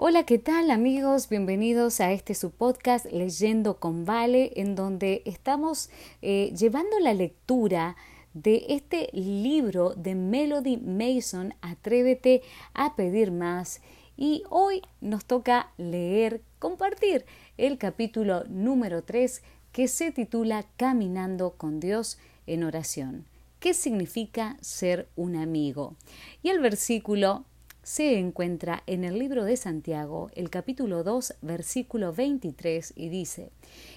Hola, ¿qué tal amigos? Bienvenidos a este su podcast Leyendo con Vale, en donde estamos eh, llevando la lectura de este libro de Melody Mason, Atrévete a pedir más. Y hoy nos toca leer, compartir el capítulo número 3 que se titula Caminando con Dios en oración. ¿Qué significa ser un amigo? Y el versículo se encuentra en el libro de Santiago, el capítulo 2, versículo 23, y dice,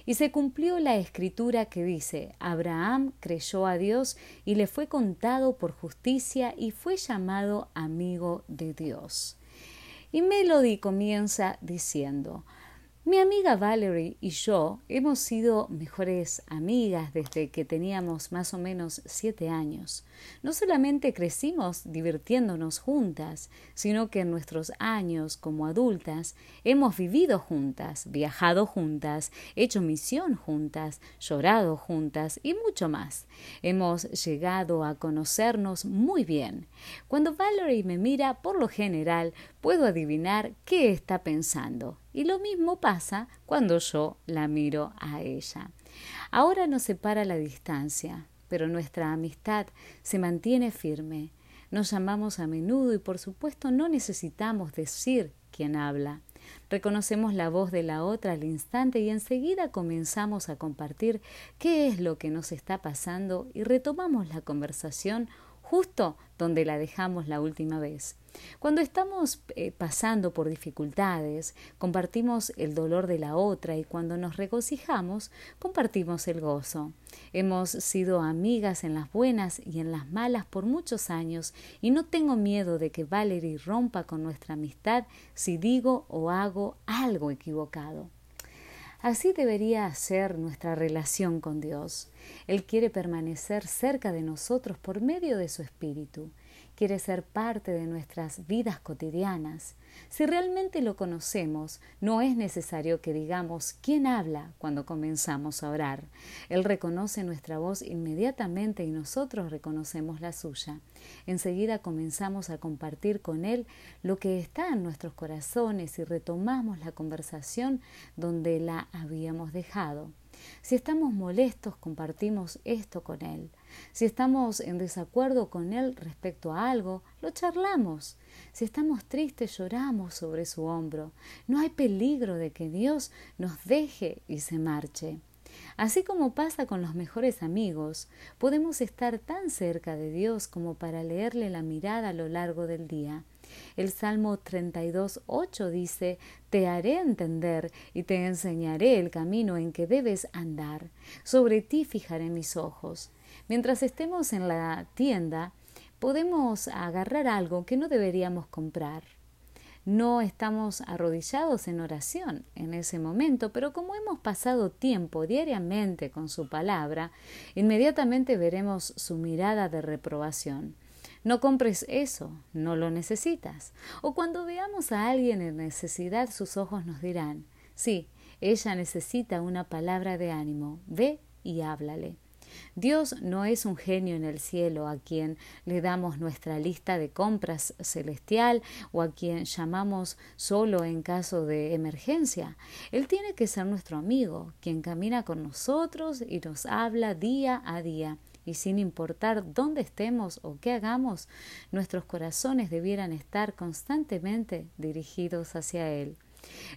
Y se cumplió la escritura que dice, Abraham creyó a Dios y le fue contado por justicia y fue llamado amigo de Dios. Y Melody comienza diciendo, mi amiga Valerie y yo hemos sido mejores amigas desde que teníamos más o menos siete años. No solamente crecimos divirtiéndonos juntas, sino que en nuestros años como adultas hemos vivido juntas, viajado juntas, hecho misión juntas, llorado juntas y mucho más. Hemos llegado a conocernos muy bien. Cuando Valerie me mira, por lo general, puedo adivinar qué está pensando y lo mismo pasa cuando yo la miro a ella. Ahora nos separa la distancia, pero nuestra amistad se mantiene firme. Nos llamamos a menudo y por supuesto no necesitamos decir quién habla. Reconocemos la voz de la otra al instante y enseguida comenzamos a compartir qué es lo que nos está pasando y retomamos la conversación justo donde la dejamos la última vez. Cuando estamos eh, pasando por dificultades, compartimos el dolor de la otra y cuando nos regocijamos, compartimos el gozo. Hemos sido amigas en las buenas y en las malas por muchos años y no tengo miedo de que Valerie rompa con nuestra amistad si digo o hago algo equivocado. Así debería ser nuestra relación con Dios. Él quiere permanecer cerca de nosotros por medio de su Espíritu quiere ser parte de nuestras vidas cotidianas. Si realmente lo conocemos, no es necesario que digamos quién habla cuando comenzamos a orar. Él reconoce nuestra voz inmediatamente y nosotros reconocemos la suya. Enseguida comenzamos a compartir con Él lo que está en nuestros corazones y retomamos la conversación donde la habíamos dejado. Si estamos molestos, compartimos esto con Él. Si estamos en desacuerdo con Él respecto a algo, lo charlamos. Si estamos tristes, lloramos sobre su hombro. No hay peligro de que Dios nos deje y se marche. Así como pasa con los mejores amigos, podemos estar tan cerca de Dios como para leerle la mirada a lo largo del día. El Salmo 32.8 dice, Te haré entender y te enseñaré el camino en que debes andar. Sobre ti fijaré mis ojos. Mientras estemos en la tienda, podemos agarrar algo que no deberíamos comprar. No estamos arrodillados en oración en ese momento, pero como hemos pasado tiempo diariamente con su palabra, inmediatamente veremos su mirada de reprobación. No compres eso, no lo necesitas. O cuando veamos a alguien en necesidad, sus ojos nos dirán, sí, ella necesita una palabra de ánimo, ve y háblale. Dios no es un genio en el cielo a quien le damos nuestra lista de compras celestial o a quien llamamos solo en caso de emergencia. Él tiene que ser nuestro amigo, quien camina con nosotros y nos habla día a día y sin importar dónde estemos o qué hagamos, nuestros corazones debieran estar constantemente dirigidos hacia Él.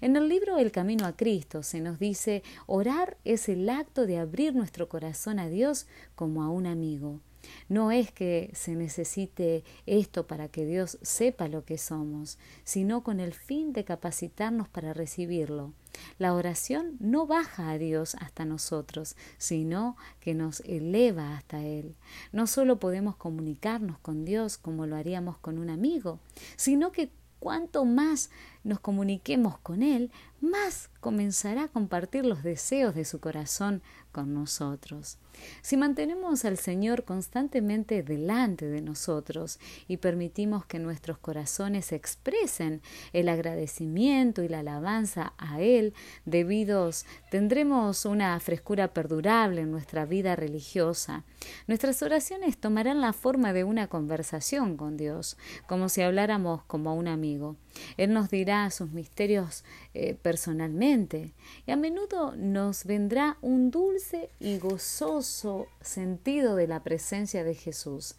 En el libro El Camino a Cristo se nos dice, orar es el acto de abrir nuestro corazón a Dios como a un amigo. No es que se necesite esto para que Dios sepa lo que somos, sino con el fin de capacitarnos para recibirlo. La oración no baja a Dios hasta nosotros, sino que nos eleva hasta Él. No solo podemos comunicarnos con Dios como lo haríamos con un amigo, sino que cuanto más nos comuniquemos con Él, más comenzará a compartir los deseos de su corazón con nosotros. Si mantenemos al Señor constantemente delante de nosotros y permitimos que nuestros corazones expresen el agradecimiento y la alabanza a Él, debidos tendremos una frescura perdurable en nuestra vida religiosa. Nuestras oraciones tomarán la forma de una conversación con Dios, como si habláramos como un amigo. Él nos dirá sus misterios eh, personalmente y a menudo nos vendrá un dulce y gozoso sentido de la presencia de Jesús.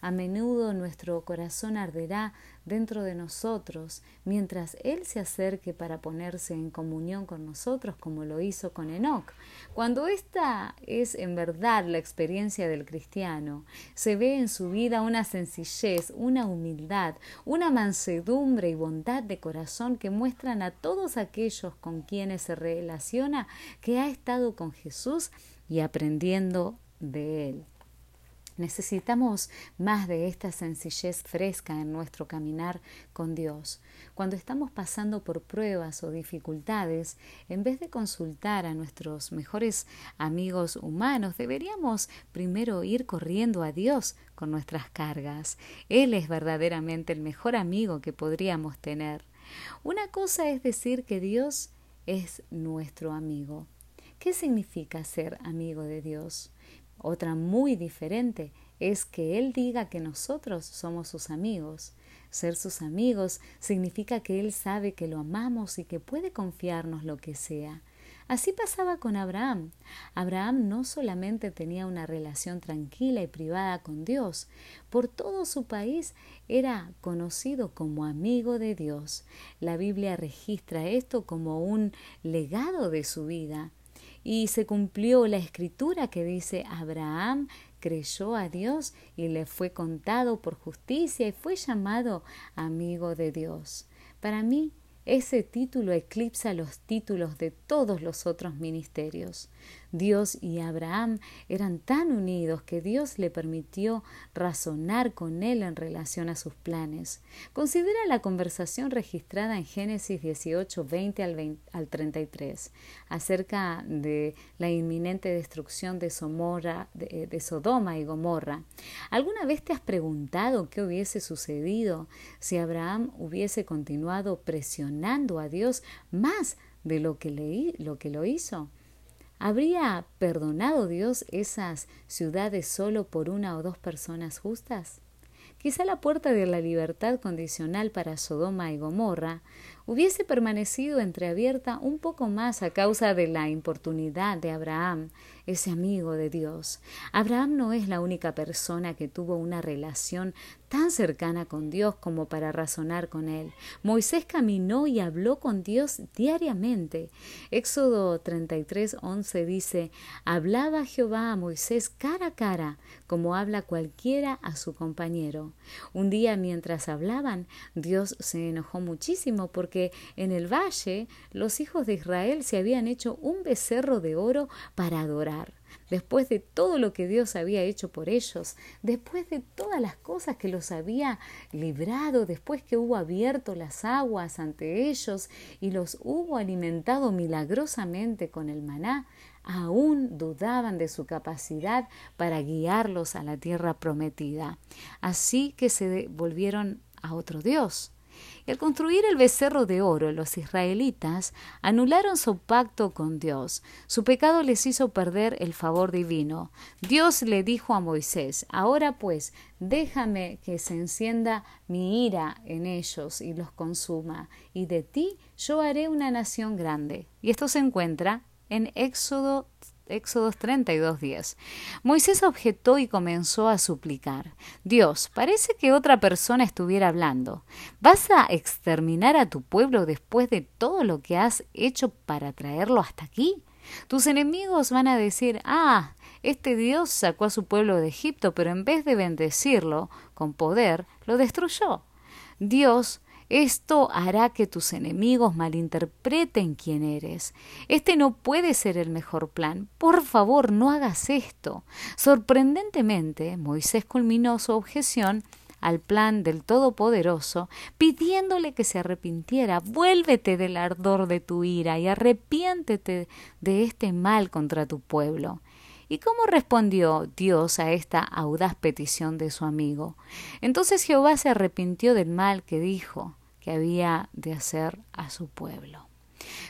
A menudo nuestro corazón arderá dentro de nosotros mientras Él se acerque para ponerse en comunión con nosotros como lo hizo con Enoch. Cuando esta es en verdad la experiencia del cristiano, se ve en su vida una sencillez, una humildad, una mansedumbre y bondad de corazón que muestran a todos aquellos con quienes se relaciona que ha estado con Jesús y aprendiendo de Él. Necesitamos más de esta sencillez fresca en nuestro caminar con Dios. Cuando estamos pasando por pruebas o dificultades, en vez de consultar a nuestros mejores amigos humanos, deberíamos primero ir corriendo a Dios con nuestras cargas. Él es verdaderamente el mejor amigo que podríamos tener. Una cosa es decir que Dios es nuestro amigo. ¿Qué significa ser amigo de Dios? Otra muy diferente es que Él diga que nosotros somos sus amigos. Ser sus amigos significa que Él sabe que lo amamos y que puede confiarnos lo que sea. Así pasaba con Abraham. Abraham no solamente tenía una relación tranquila y privada con Dios, por todo su país era conocido como amigo de Dios. La Biblia registra esto como un legado de su vida y se cumplió la escritura que dice Abraham creyó a Dios y le fue contado por justicia y fue llamado amigo de Dios. Para mí, ese título eclipsa los títulos de todos los otros ministerios. Dios y Abraham eran tan unidos que Dios le permitió razonar con él en relación a sus planes. Considera la conversación registrada en Génesis 18, 20 al, al 33 acerca de la inminente destrucción de, de, Sodoma y Gomorra. ¿Alguna vez te has preguntado qué hubiese sucedido si Abraham hubiese continuado presionando a Dios más de lo que, lo, que lo hizo? ¿Habría perdonado Dios esas ciudades solo por una o dos personas justas? Quizá la puerta de la libertad condicional para Sodoma y Gomorra hubiese permanecido entreabierta un poco más a causa de la importunidad de Abraham, ese amigo de Dios. Abraham no es la única persona que tuvo una relación tan cercana con Dios como para razonar con él. Moisés caminó y habló con Dios diariamente. Éxodo 33, 11 dice, hablaba Jehová a Moisés cara a cara, como habla cualquiera a su compañero. Un día mientras hablaban, Dios se enojó muchísimo porque en el valle los hijos de Israel se habían hecho un becerro de oro para adorar después de todo lo que Dios había hecho por ellos, después de todas las cosas que los había librado, después que hubo abierto las aguas ante ellos y los hubo alimentado milagrosamente con el maná, aún dudaban de su capacidad para guiarlos a la tierra prometida. Así que se volvieron a otro Dios, al construir el becerro de oro, los israelitas anularon su pacto con Dios. Su pecado les hizo perder el favor divino. Dios le dijo a Moisés, ahora pues, déjame que se encienda mi ira en ellos y los consuma, y de ti yo haré una nación grande. Y esto se encuentra en Éxodo Éxodos 32.10. Moisés objetó y comenzó a suplicar. Dios, parece que otra persona estuviera hablando. ¿Vas a exterminar a tu pueblo después de todo lo que has hecho para traerlo hasta aquí? Tus enemigos van a decir, ah, este Dios sacó a su pueblo de Egipto, pero en vez de bendecirlo con poder, lo destruyó. Dios esto hará que tus enemigos malinterpreten quién eres. Este no puede ser el mejor plan. Por favor, no hagas esto. Sorprendentemente, Moisés culminó su objeción al plan del Todopoderoso, pidiéndole que se arrepintiera. Vuélvete del ardor de tu ira y arrepiéntete de este mal contra tu pueblo. ¿Y cómo respondió Dios a esta audaz petición de su amigo? Entonces Jehová se arrepintió del mal que dijo que había de hacer a su pueblo.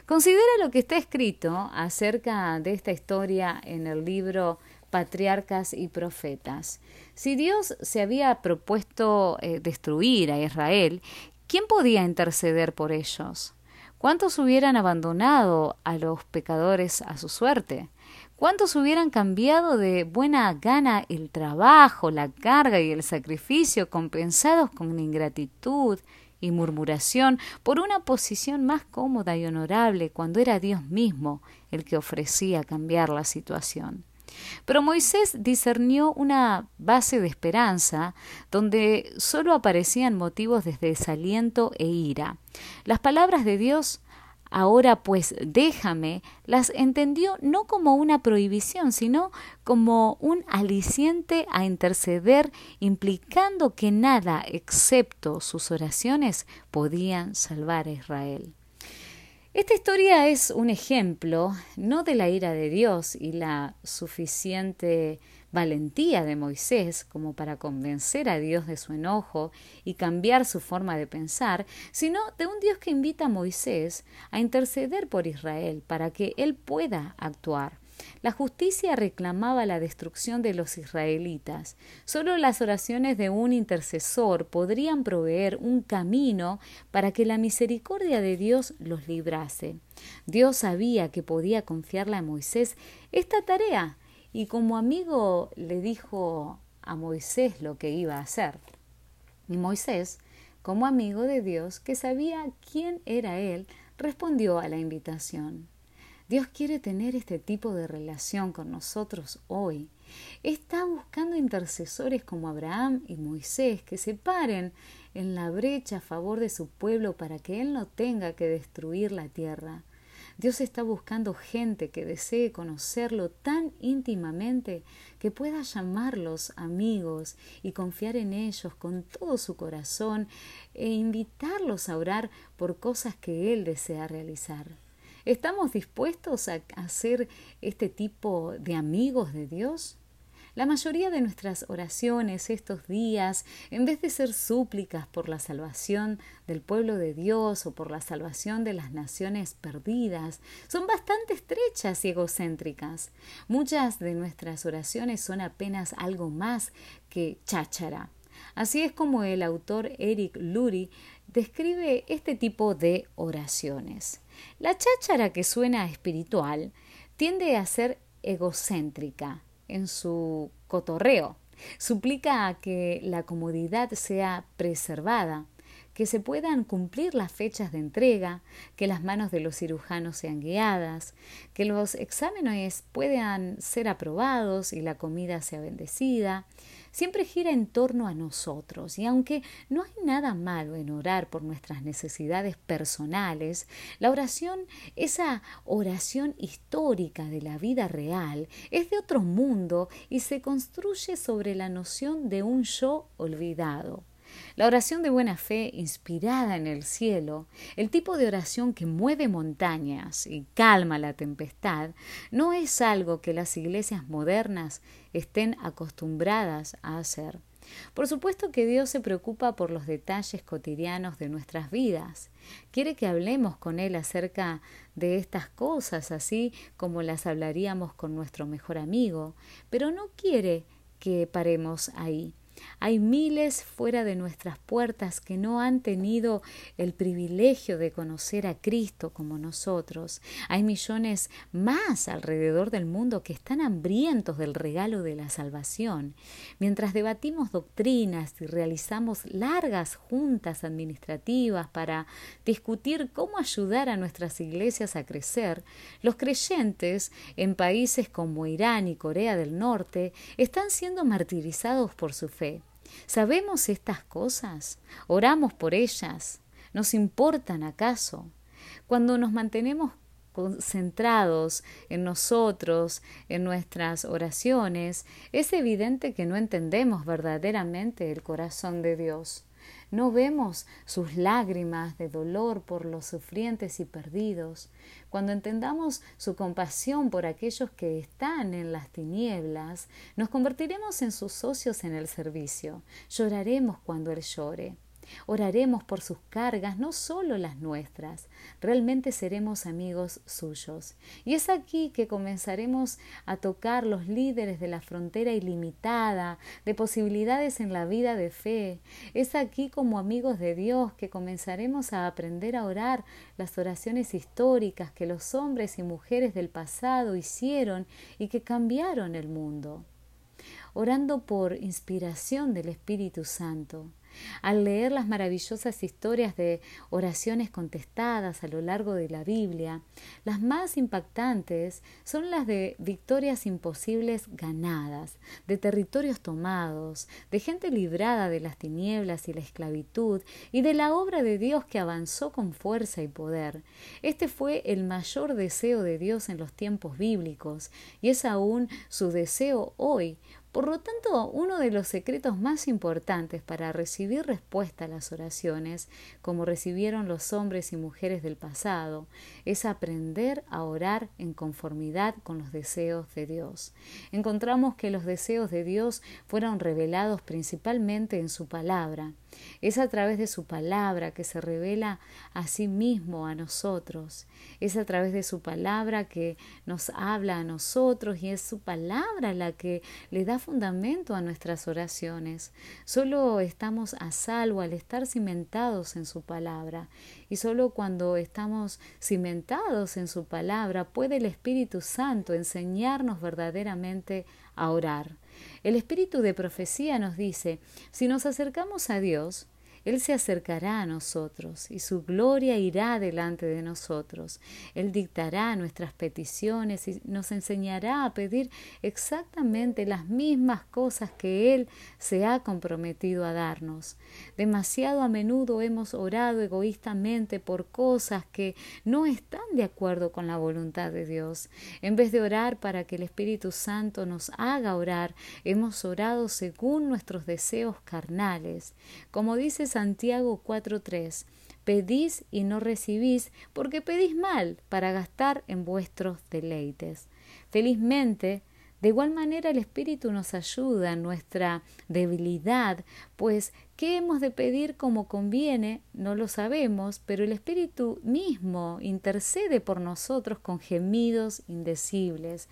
Considera lo que está escrito acerca de esta historia en el libro Patriarcas y Profetas. Si Dios se había propuesto eh, destruir a Israel, ¿quién podía interceder por ellos? ¿Cuántos hubieran abandonado a los pecadores a su suerte? ¿Cuántos hubieran cambiado de buena gana el trabajo, la carga y el sacrificio compensados con ingratitud y murmuración por una posición más cómoda y honorable cuando era Dios mismo el que ofrecía cambiar la situación? Pero Moisés discernió una base de esperanza donde sólo aparecían motivos de desaliento e ira. Las palabras de Dios Ahora pues déjame, las entendió no como una prohibición, sino como un aliciente a interceder, implicando que nada excepto sus oraciones podían salvar a Israel. Esta historia es un ejemplo no de la ira de Dios y la suficiente valentía de Moisés como para convencer a Dios de su enojo y cambiar su forma de pensar, sino de un Dios que invita a Moisés a interceder por Israel para que él pueda actuar. La justicia reclamaba la destrucción de los israelitas. Solo las oraciones de un intercesor podrían proveer un camino para que la misericordia de Dios los librase. Dios sabía que podía confiarle a Moisés esta tarea y como amigo le dijo a Moisés lo que iba a hacer. Y Moisés, como amigo de Dios, que sabía quién era él, respondió a la invitación. Dios quiere tener este tipo de relación con nosotros hoy. Está buscando intercesores como Abraham y Moisés que se paren en la brecha a favor de su pueblo para que Él no tenga que destruir la tierra. Dios está buscando gente que desee conocerlo tan íntimamente que pueda llamarlos amigos y confiar en ellos con todo su corazón e invitarlos a orar por cosas que Él desea realizar. ¿Estamos dispuestos a hacer este tipo de amigos de Dios? La mayoría de nuestras oraciones estos días, en vez de ser súplicas por la salvación del pueblo de Dios o por la salvación de las naciones perdidas, son bastante estrechas y egocéntricas. Muchas de nuestras oraciones son apenas algo más que cháchara. Así es como el autor Eric Lurie describe este tipo de oraciones. La cháchara que suena espiritual tiende a ser egocéntrica, en su cotorreo. Suplica que la comodidad sea preservada, que se puedan cumplir las fechas de entrega, que las manos de los cirujanos sean guiadas, que los exámenes puedan ser aprobados y la comida sea bendecida, siempre gira en torno a nosotros y aunque no hay nada malo en orar por nuestras necesidades personales, la oración, esa oración histórica de la vida real, es de otro mundo y se construye sobre la noción de un yo olvidado. La oración de buena fe, inspirada en el cielo, el tipo de oración que mueve montañas y calma la tempestad, no es algo que las iglesias modernas estén acostumbradas a hacer. Por supuesto que Dios se preocupa por los detalles cotidianos de nuestras vidas. Quiere que hablemos con Él acerca de estas cosas, así como las hablaríamos con nuestro mejor amigo, pero no quiere que paremos ahí. Hay miles fuera de nuestras puertas que no han tenido el privilegio de conocer a Cristo como nosotros. Hay millones más alrededor del mundo que están hambrientos del regalo de la salvación. Mientras debatimos doctrinas y realizamos largas juntas administrativas para discutir cómo ayudar a nuestras iglesias a crecer, los creyentes en países como Irán y Corea del Norte están siendo martirizados por su fe. ¿Sabemos estas cosas? ¿Oramos por ellas? ¿Nos importan acaso? Cuando nos mantenemos concentrados en nosotros, en nuestras oraciones, es evidente que no entendemos verdaderamente el corazón de Dios. No vemos sus lágrimas de dolor por los sufrientes y perdidos. Cuando entendamos su compasión por aquellos que están en las tinieblas, nos convertiremos en sus socios en el servicio. Lloraremos cuando Él llore. Oraremos por sus cargas, no solo las nuestras. Realmente seremos amigos suyos. Y es aquí que comenzaremos a tocar los líderes de la frontera ilimitada, de posibilidades en la vida de fe. Es aquí como amigos de Dios que comenzaremos a aprender a orar las oraciones históricas que los hombres y mujeres del pasado hicieron y que cambiaron el mundo orando por inspiración del Espíritu Santo. Al leer las maravillosas historias de oraciones contestadas a lo largo de la Biblia, las más impactantes son las de victorias imposibles ganadas, de territorios tomados, de gente librada de las tinieblas y la esclavitud, y de la obra de Dios que avanzó con fuerza y poder. Este fue el mayor deseo de Dios en los tiempos bíblicos, y es aún su deseo hoy, por lo tanto, uno de los secretos más importantes para recibir respuesta a las oraciones, como recibieron los hombres y mujeres del pasado, es aprender a orar en conformidad con los deseos de Dios. Encontramos que los deseos de Dios fueron revelados principalmente en su palabra. Es a través de su palabra que se revela a sí mismo a nosotros. Es a través de su palabra que nos habla a nosotros y es su palabra la que le da fundamento a nuestras oraciones. Solo estamos a salvo al estar cimentados en su palabra y solo cuando estamos cimentados en su palabra puede el Espíritu Santo enseñarnos verdaderamente a orar. El espíritu de profecía nos dice, si nos acercamos a Dios, él se acercará a nosotros y su gloria irá delante de nosotros. Él dictará nuestras peticiones y nos enseñará a pedir exactamente las mismas cosas que Él se ha comprometido a darnos. Demasiado a menudo hemos orado egoístamente por cosas que no están de acuerdo con la voluntad de Dios. En vez de orar para que el Espíritu Santo nos haga orar, hemos orado según nuestros deseos carnales. Como dice Santiago 4.3. Pedís y no recibís porque pedís mal para gastar en vuestros deleites. Felizmente, de igual manera el Espíritu nos ayuda en nuestra debilidad, pues ¿qué hemos de pedir como conviene? No lo sabemos, pero el Espíritu mismo intercede por nosotros con gemidos indecibles.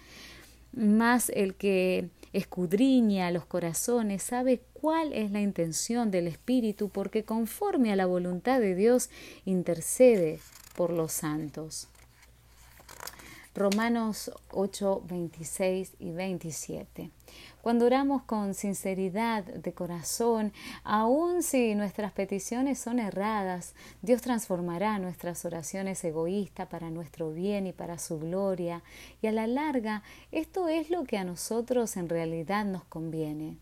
Más el que escudriña los corazones sabe cuál es la intención del Espíritu, porque conforme a la voluntad de Dios intercede por los santos. Romanos 8, 26 y 27. Cuando oramos con sinceridad de corazón, aun si nuestras peticiones son erradas, Dios transformará nuestras oraciones egoístas para nuestro bien y para su gloria, y a la larga esto es lo que a nosotros en realidad nos conviene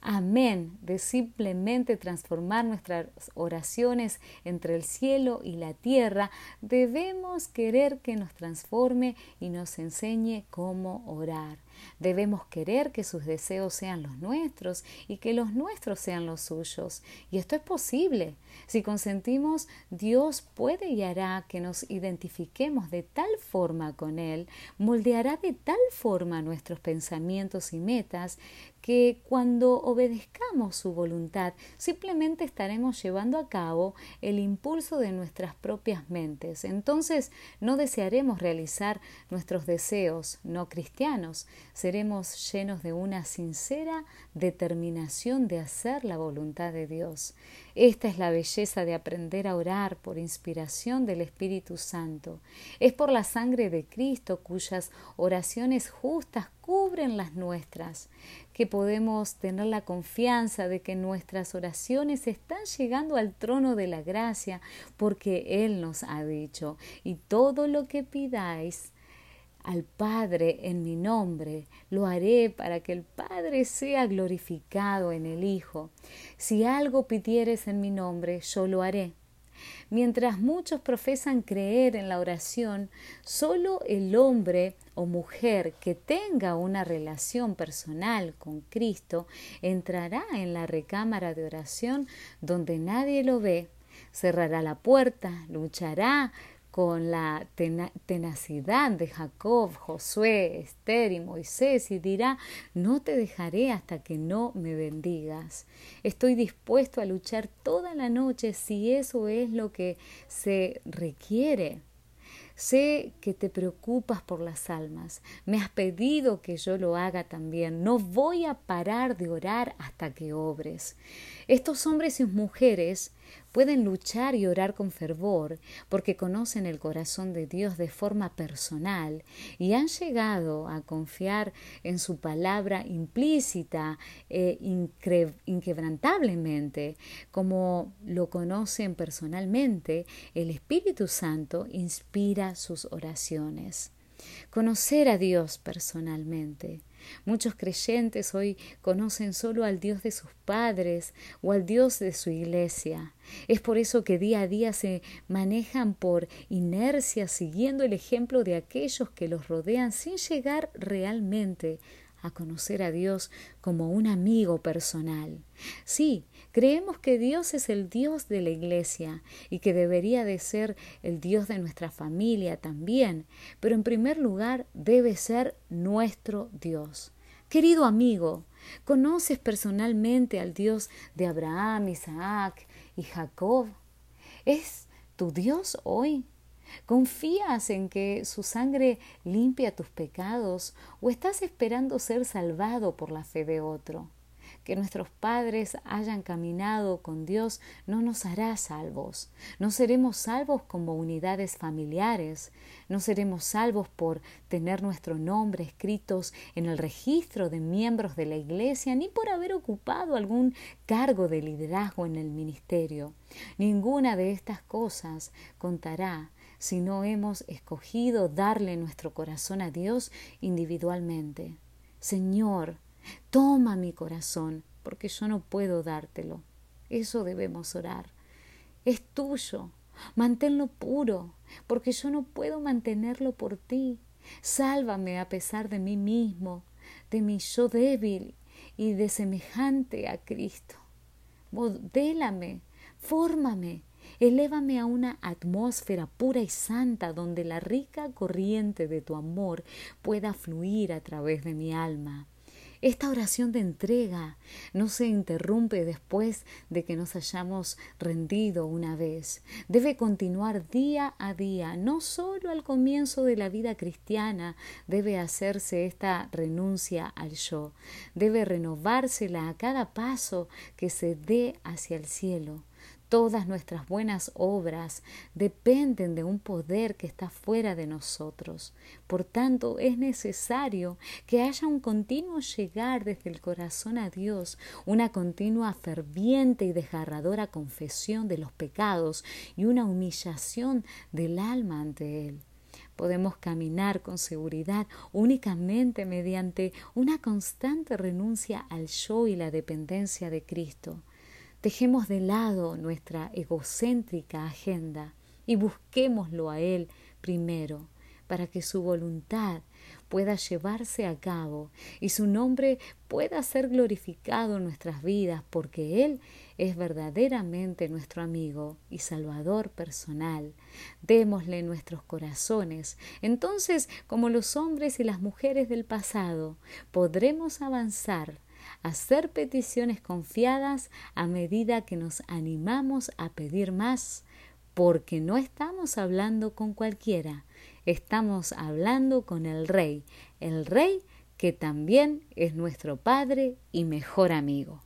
amén de simplemente transformar nuestras oraciones entre el cielo y la tierra, debemos querer que nos transforme y nos enseñe cómo orar. Debemos querer que sus deseos sean los nuestros y que los nuestros sean los suyos. Y esto es posible. Si consentimos, Dios puede y hará que nos identifiquemos de tal forma con Él, moldeará de tal forma nuestros pensamientos y metas, que cuando obedezcamos su voluntad simplemente estaremos llevando a cabo el impulso de nuestras propias mentes. Entonces no desearemos realizar nuestros deseos no cristianos, seremos llenos de una sincera determinación de hacer la voluntad de Dios. Esta es la belleza de aprender a orar por inspiración del Espíritu Santo. Es por la sangre de Cristo cuyas oraciones justas cubren las nuestras, que podemos tener la confianza de que nuestras oraciones están llegando al trono de la gracia, porque Él nos ha dicho, y todo lo que pidáis al Padre en mi nombre, lo haré para que el Padre sea glorificado en el Hijo. Si algo pidieres en mi nombre, yo lo haré. Mientras muchos profesan creer en la oración, solo el hombre o mujer que tenga una relación personal con Cristo entrará en la recámara de oración donde nadie lo ve, cerrará la puerta, luchará con la tenacidad de Jacob, Josué, Esther y Moisés y dirá, no te dejaré hasta que no me bendigas. Estoy dispuesto a luchar toda la noche si eso es lo que se requiere. Sé que te preocupas por las almas. Me has pedido que yo lo haga también. No voy a parar de orar hasta que obres. Estos hombres y mujeres pueden luchar y orar con fervor porque conocen el corazón de Dios de forma personal y han llegado a confiar en su palabra implícita e inquebrantablemente. Como lo conocen personalmente, el Espíritu Santo inspira sus oraciones. Conocer a Dios personalmente Muchos creyentes hoy conocen solo al Dios de sus padres o al Dios de su iglesia. Es por eso que día a día se manejan por inercia siguiendo el ejemplo de aquellos que los rodean sin llegar realmente a conocer a Dios como un amigo personal. Sí, creemos que Dios es el Dios de la Iglesia y que debería de ser el Dios de nuestra familia también, pero en primer lugar debe ser nuestro Dios. Querido amigo, ¿conoces personalmente al Dios de Abraham, Isaac y Jacob? ¿Es tu Dios hoy? ¿Confías en que su sangre limpia tus pecados o estás esperando ser salvado por la fe de otro? Que nuestros padres hayan caminado con Dios no nos hará salvos. No seremos salvos como unidades familiares. No seremos salvos por tener nuestro nombre escritos en el registro de miembros de la Iglesia, ni por haber ocupado algún cargo de liderazgo en el ministerio. Ninguna de estas cosas contará si no hemos escogido darle nuestro corazón a Dios individualmente. Señor, toma mi corazón, porque yo no puedo dártelo. Eso debemos orar. Es tuyo. Manténlo puro, porque yo no puedo mantenerlo por ti. Sálvame a pesar de mí mismo, de mi yo débil y de semejante a Cristo. Modélame, fórmame, Elévame a una atmósfera pura y santa donde la rica corriente de tu amor pueda fluir a través de mi alma. Esta oración de entrega no se interrumpe después de que nos hayamos rendido una vez. Debe continuar día a día, no solo al comienzo de la vida cristiana debe hacerse esta renuncia al yo, debe renovársela a cada paso que se dé hacia el cielo. Todas nuestras buenas obras dependen de un poder que está fuera de nosotros. Por tanto, es necesario que haya un continuo llegar desde el corazón a Dios, una continua ferviente y desgarradora confesión de los pecados y una humillación del alma ante Él. Podemos caminar con seguridad únicamente mediante una constante renuncia al yo y la dependencia de Cristo. Dejemos de lado nuestra egocéntrica agenda y busquémoslo a Él primero, para que su voluntad pueda llevarse a cabo y su nombre pueda ser glorificado en nuestras vidas, porque Él es verdaderamente nuestro amigo y Salvador personal. Démosle nuestros corazones. Entonces, como los hombres y las mujeres del pasado, podremos avanzar hacer peticiones confiadas a medida que nos animamos a pedir más, porque no estamos hablando con cualquiera, estamos hablando con el Rey, el Rey que también es nuestro Padre y mejor amigo.